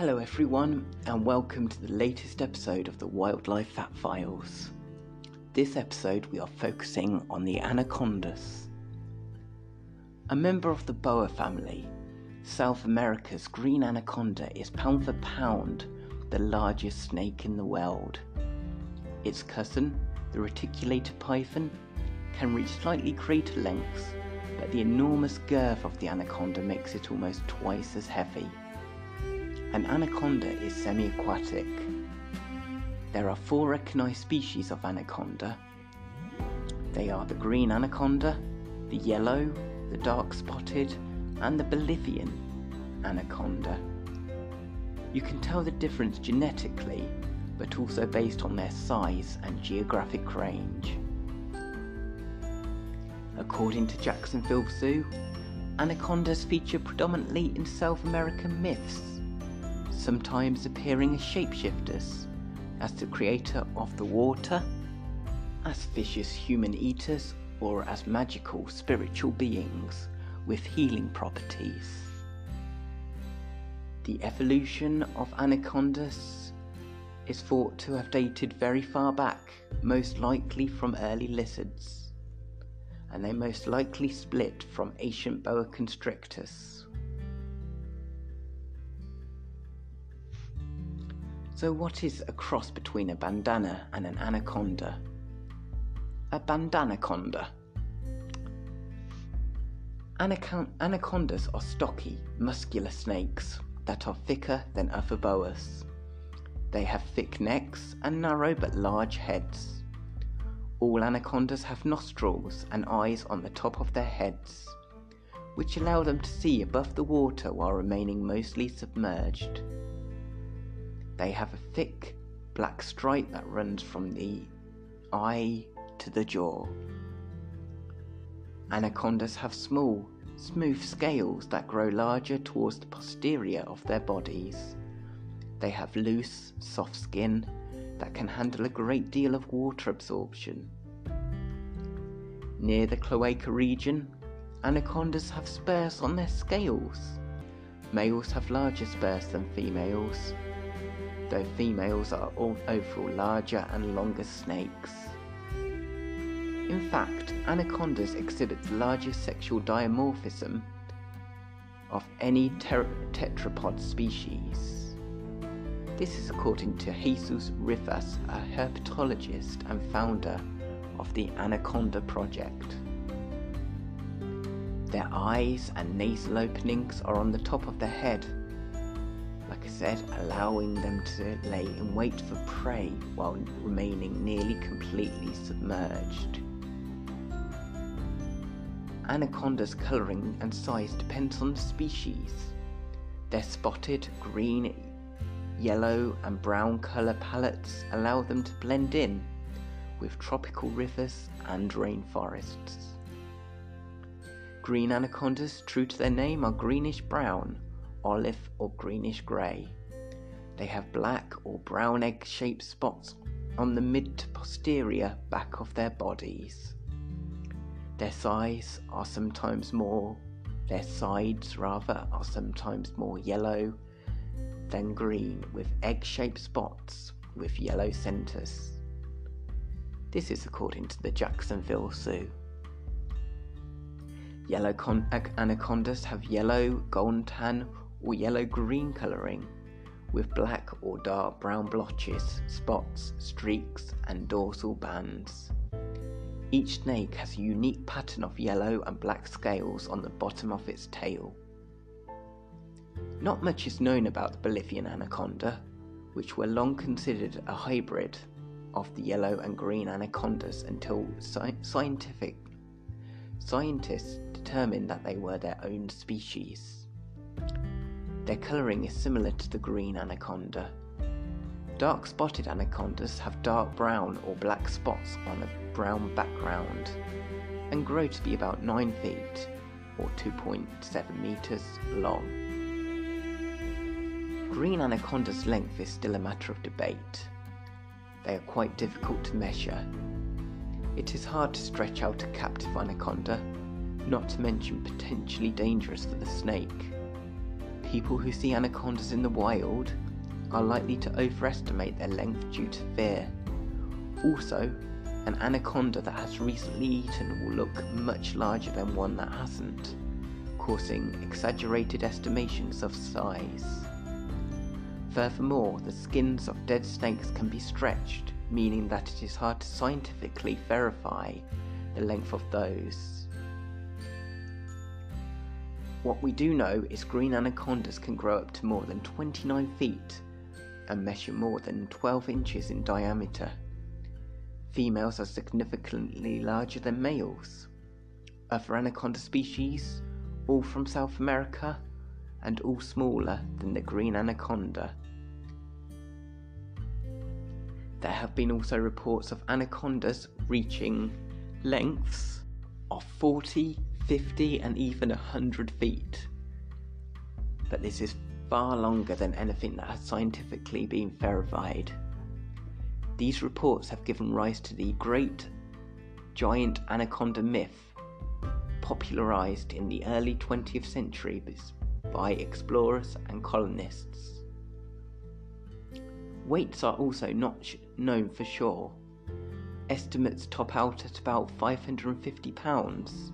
Hello, everyone, and welcome to the latest episode of the Wildlife Fact Files. This episode, we are focusing on the anacondas. A member of the boa family, South America's green anaconda is pound for pound the largest snake in the world. Its cousin, the reticulated python, can reach slightly greater lengths, but the enormous girth of the anaconda makes it almost twice as heavy. An anaconda is semi aquatic. There are four recognized species of anaconda. They are the green anaconda, the yellow, the dark spotted, and the Bolivian anaconda. You can tell the difference genetically, but also based on their size and geographic range. According to Jacksonville Zoo, anacondas feature predominantly in South American myths sometimes appearing as shapeshifters, as the creator of the water, as vicious human eaters, or as magical spiritual beings with healing properties. The evolution of anacondas is thought to have dated very far back, most likely from early lizards, and they most likely split from ancient boa constrictors. So, what is a cross between a bandana and an anaconda? A bandanaconda. Anacon- anacondas are stocky, muscular snakes that are thicker than other boas. They have thick necks and narrow but large heads. All anacondas have nostrils and eyes on the top of their heads, which allow them to see above the water while remaining mostly submerged. They have a thick black stripe that runs from the eye to the jaw. Anacondas have small, smooth scales that grow larger towards the posterior of their bodies. They have loose, soft skin that can handle a great deal of water absorption. Near the cloaca region, anacondas have spurs on their scales. Males have larger spurs than females though females are overall larger and longer snakes. In fact, anacondas exhibit the largest sexual dimorphism of any ter- tetrapod species. This is according to Jesus Rivas, a herpetologist and founder of the Anaconda Project. Their eyes and nasal openings are on the top of their head said, allowing them to lay in wait for prey while remaining nearly completely submerged. Anaconda's colouring and size depends on the species. Their spotted, green, yellow, and brown colour palettes allow them to blend in with tropical rivers and rainforests. Green anacondas, true to their name, are greenish brown olive or greenish grey. They have black or brown egg shaped spots on the mid to posterior back of their bodies. Their size are sometimes more, their sides rather, are sometimes more yellow than green with egg shaped spots with yellow centres. This is according to the Jacksonville Zoo. Yellow con- anacondas have yellow, golden tan, or yellow green colouring, with black or dark brown blotches, spots, streaks, and dorsal bands. Each snake has a unique pattern of yellow and black scales on the bottom of its tail. Not much is known about the Bolivian anaconda, which were long considered a hybrid of the yellow and green anacondas until sci- scientific scientists determined that they were their own species. Their colouring is similar to the green anaconda. Dark spotted anacondas have dark brown or black spots on a brown background and grow to be about 9 feet or 2.7 metres long. Green anaconda's length is still a matter of debate. They are quite difficult to measure. It is hard to stretch out a captive anaconda, not to mention potentially dangerous for the snake People who see anacondas in the wild are likely to overestimate their length due to fear. Also, an anaconda that has recently eaten will look much larger than one that hasn't, causing exaggerated estimations of size. Furthermore, the skins of dead snakes can be stretched, meaning that it is hard to scientifically verify the length of those. What we do know is green anacondas can grow up to more than 29 feet and measure more than 12 inches in diameter. Females are significantly larger than males. Other anaconda species, all from South America, and all smaller than the green anaconda. There have been also reports of anacondas reaching lengths of 40, 50, and even 100 feet. But this is far longer than anything that has scientifically been verified. These reports have given rise to the great giant anaconda myth, popularized in the early 20th century by explorers and colonists. Weights are also not sh- known for sure. Estimates top out at about 550 pounds,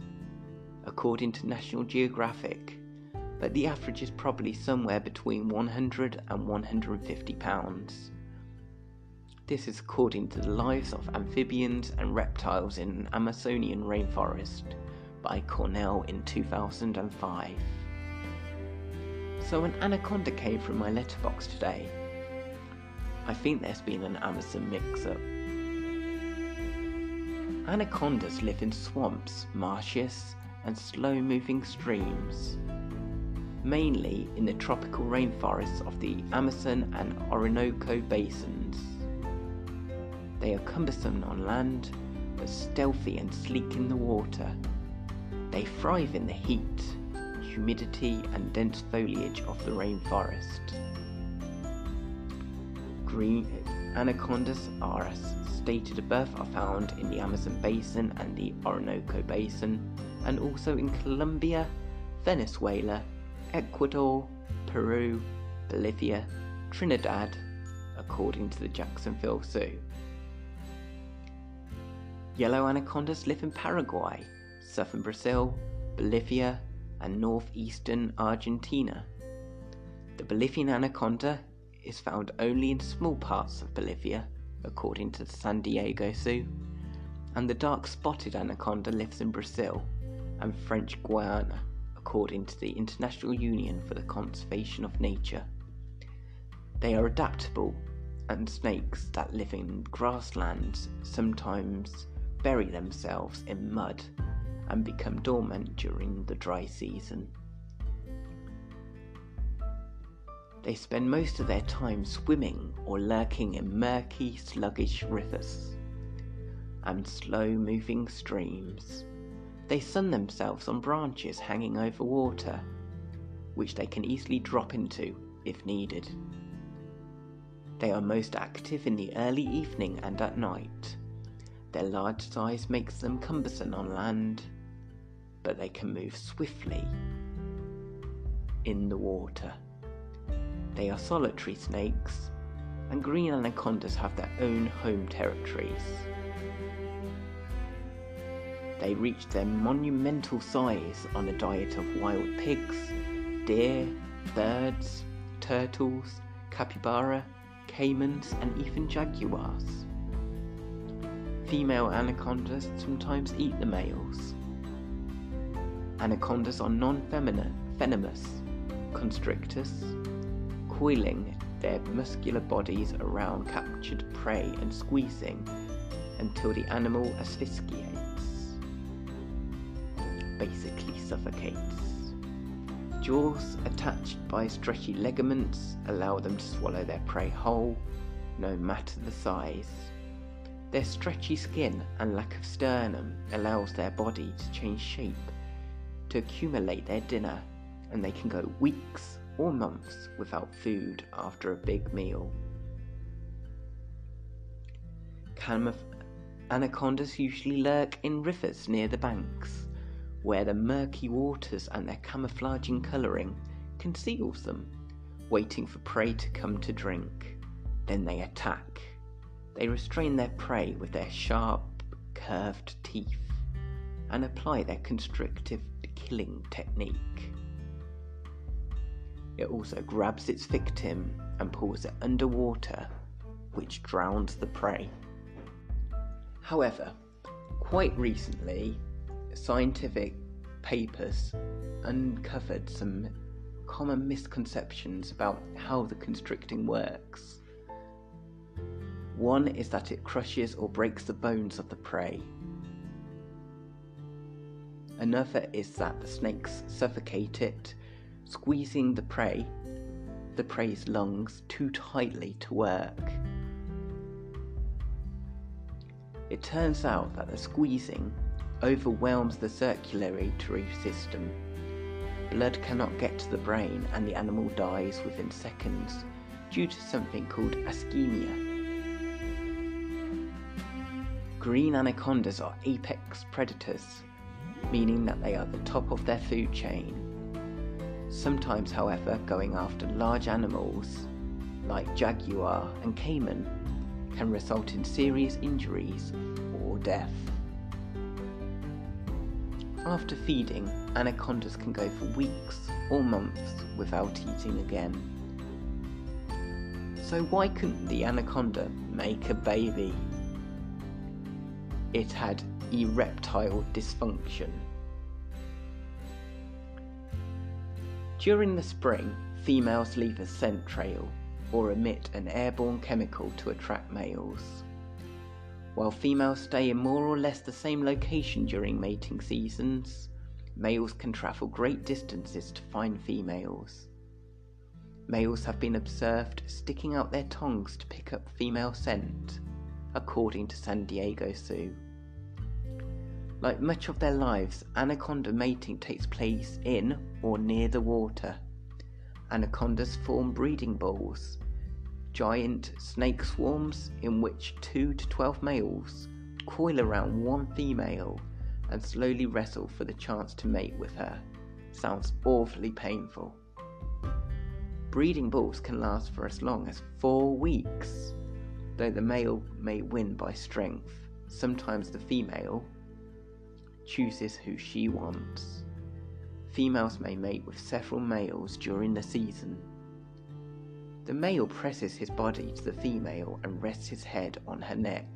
according to National Geographic, but the average is probably somewhere between 100 and 150 pounds. This is according to the lives of amphibians and reptiles in an Amazonian rainforest by Cornell in 2005. So, an anaconda came from my letterbox today. I think there's been an Amazon mix up. Anacondas live in swamps, marshes, and slow moving streams, mainly in the tropical rainforests of the Amazon and Orinoco basins. They are cumbersome on land, but stealthy and sleek in the water. They thrive in the heat, humidity, and dense foliage of the rainforest. Green anacondas are, as stated above, are found in the Amazon basin and the Orinoco basin, and also in Colombia, Venezuela, Ecuador, Peru, Bolivia, Trinidad, according to the Jacksonville Zoo. Yellow anacondas live in Paraguay, southern Brazil, Bolivia, and northeastern Argentina. The Bolivian anaconda is found only in small parts of Bolivia, according to the San Diego Zoo, and the dark spotted anaconda lives in Brazil and French Guiana, according to the International Union for the Conservation of Nature. They are adaptable, and snakes that live in grasslands sometimes bury themselves in mud and become dormant during the dry season. They spend most of their time swimming or lurking in murky, sluggish rivers and slow moving streams. They sun themselves on branches hanging over water, which they can easily drop into if needed. They are most active in the early evening and at night their large size makes them cumbersome on land, but they can move swiftly in the water. They are solitary snakes, and green anacondas have their own home territories. They reach their monumental size on a diet of wild pigs, deer, birds, turtles, capybara, caimans, and even jaguars. Female anacondas sometimes eat the males. Anacondas are non-venomous constrictors, coiling their muscular bodies around captured prey and squeezing until the animal asphyxiates, basically suffocates. Jaws attached by stretchy ligaments allow them to swallow their prey whole, no matter the size. Their stretchy skin and lack of sternum allows their body to change shape to accumulate their dinner, and they can go weeks or months without food after a big meal. Anacondas usually lurk in rivers near the banks, where the murky waters and their camouflaging colouring conceals them, waiting for prey to come to drink. Then they attack. They restrain their prey with their sharp, curved teeth and apply their constrictive killing technique. It also grabs its victim and pulls it underwater, which drowns the prey. However, quite recently, scientific papers uncovered some common misconceptions about how the constricting works. One is that it crushes or breaks the bones of the prey. Another is that the snakes suffocate it, squeezing the prey, the prey's lungs too tightly to work. It turns out that the squeezing overwhelms the circulatory system. Blood cannot get to the brain and the animal dies within seconds due to something called ischemia. Green anacondas are apex predators, meaning that they are the top of their food chain. Sometimes, however, going after large animals like jaguar and caiman can result in serious injuries or death. After feeding, anacondas can go for weeks or months without eating again. So, why couldn't the anaconda make a baby? It had erectile dysfunction. During the spring, females leave a scent trail or emit an airborne chemical to attract males. While females stay in more or less the same location during mating seasons, males can travel great distances to find females. Males have been observed sticking out their tongues to pick up female scent, according to San Diego Zoo. Like much of their lives, anaconda mating takes place in or near the water. Anacondas form breeding balls, giant snake swarms in which 2 to 12 males coil around one female and slowly wrestle for the chance to mate with her. Sounds awfully painful. Breeding balls can last for as long as four weeks, though the male may win by strength. Sometimes the female chooses who she wants. Females may mate with several males during the season. The male presses his body to the female and rests his head on her neck.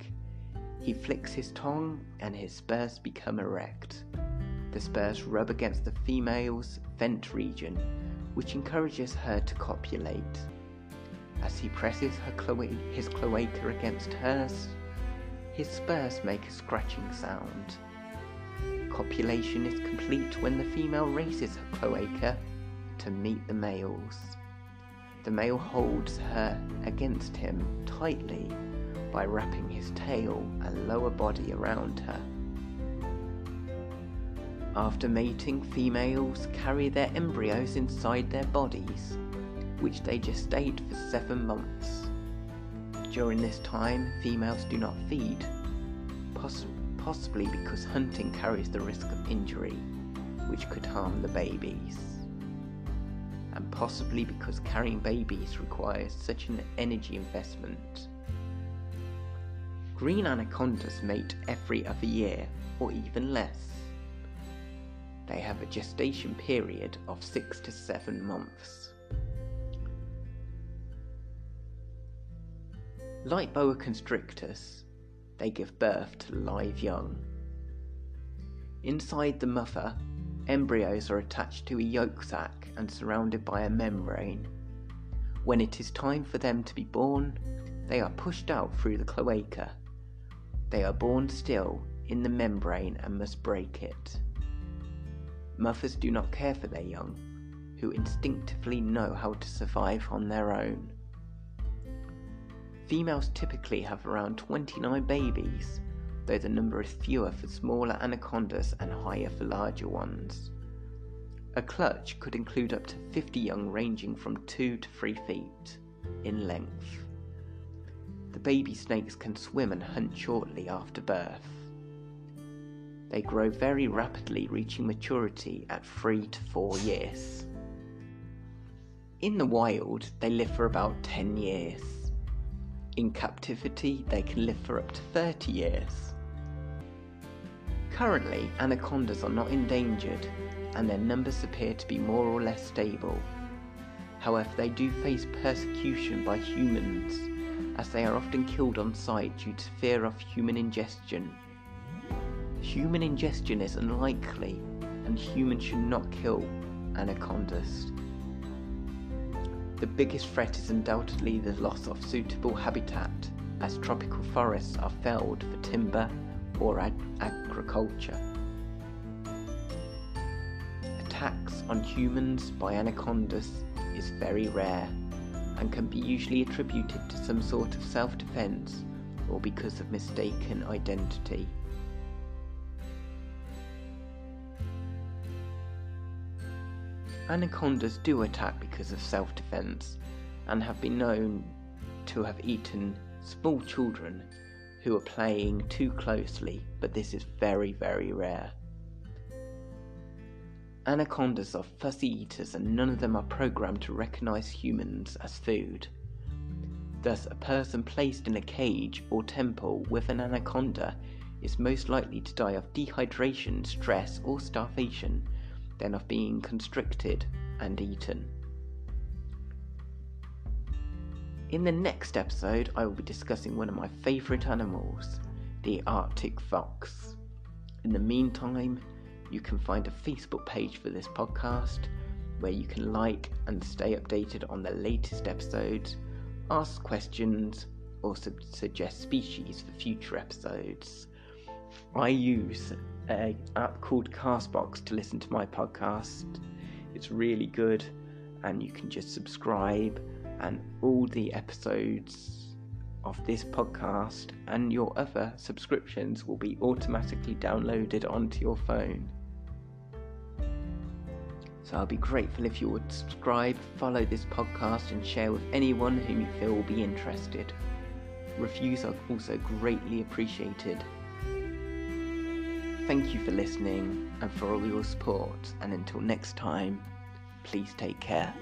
He flicks his tongue and his spurs become erect. The spurs rub against the female's vent region, which encourages her to copulate. As he presses clo- his cloaca against hers, his spurs make a scratching sound. Copulation is complete when the female raises her cloaca to meet the males. The male holds her against him tightly by wrapping his tail and lower body around her. After mating, females carry their embryos inside their bodies, which they gestate for seven months. During this time, females do not feed, poss- possibly because hunting carries the risk of injury, which could harm the babies and possibly because carrying babies requires such an energy investment. Green anacondas mate every other year, or even less. They have a gestation period of 6 to 7 months. Like boa constrictors, they give birth to live young. Inside the mother, embryos are attached to a yolk sac and surrounded by a membrane. When it is time for them to be born, they are pushed out through the cloaca. They are born still in the membrane and must break it. Mothers do not care for their young, who instinctively know how to survive on their own. Females typically have around 29 babies, though the number is fewer for smaller anacondas and higher for larger ones. A clutch could include up to 50 young ranging from 2 to 3 feet in length. The baby snakes can swim and hunt shortly after birth. They grow very rapidly, reaching maturity at 3 to 4 years. In the wild, they live for about 10 years. In captivity, they can live for up to 30 years. Currently, anacondas are not endangered and their numbers appear to be more or less stable. However, they do face persecution by humans, as they are often killed on sight due to fear of human ingestion. Human ingestion is unlikely, and humans should not kill anacondas. The biggest threat is undoubtedly the loss of suitable habitat, as tropical forests are felled for timber or ag- agriculture. Attacks on humans by anacondas is very rare and can be usually attributed to some sort of self defense or because of mistaken identity. Anacondas do attack because of self defense and have been known to have eaten small children who are playing too closely, but this is very, very rare. Anacondas are fussy eaters and none of them are programmed to recognize humans as food. Thus, a person placed in a cage or temple with an anaconda is most likely to die of dehydration, stress, or starvation than of being constricted and eaten. In the next episode, I will be discussing one of my favourite animals, the Arctic fox. In the meantime, you can find a Facebook page for this podcast where you can like and stay updated on the latest episodes, ask questions, or suggest species for future episodes. I use an app called Castbox to listen to my podcast. It's really good, and you can just subscribe, and all the episodes of this podcast and your other subscriptions will be automatically downloaded onto your phone. So I'll be grateful if you would subscribe, follow this podcast, and share with anyone whom you feel will be interested. Reviews are also greatly appreciated. Thank you for listening and for all your support, and until next time, please take care.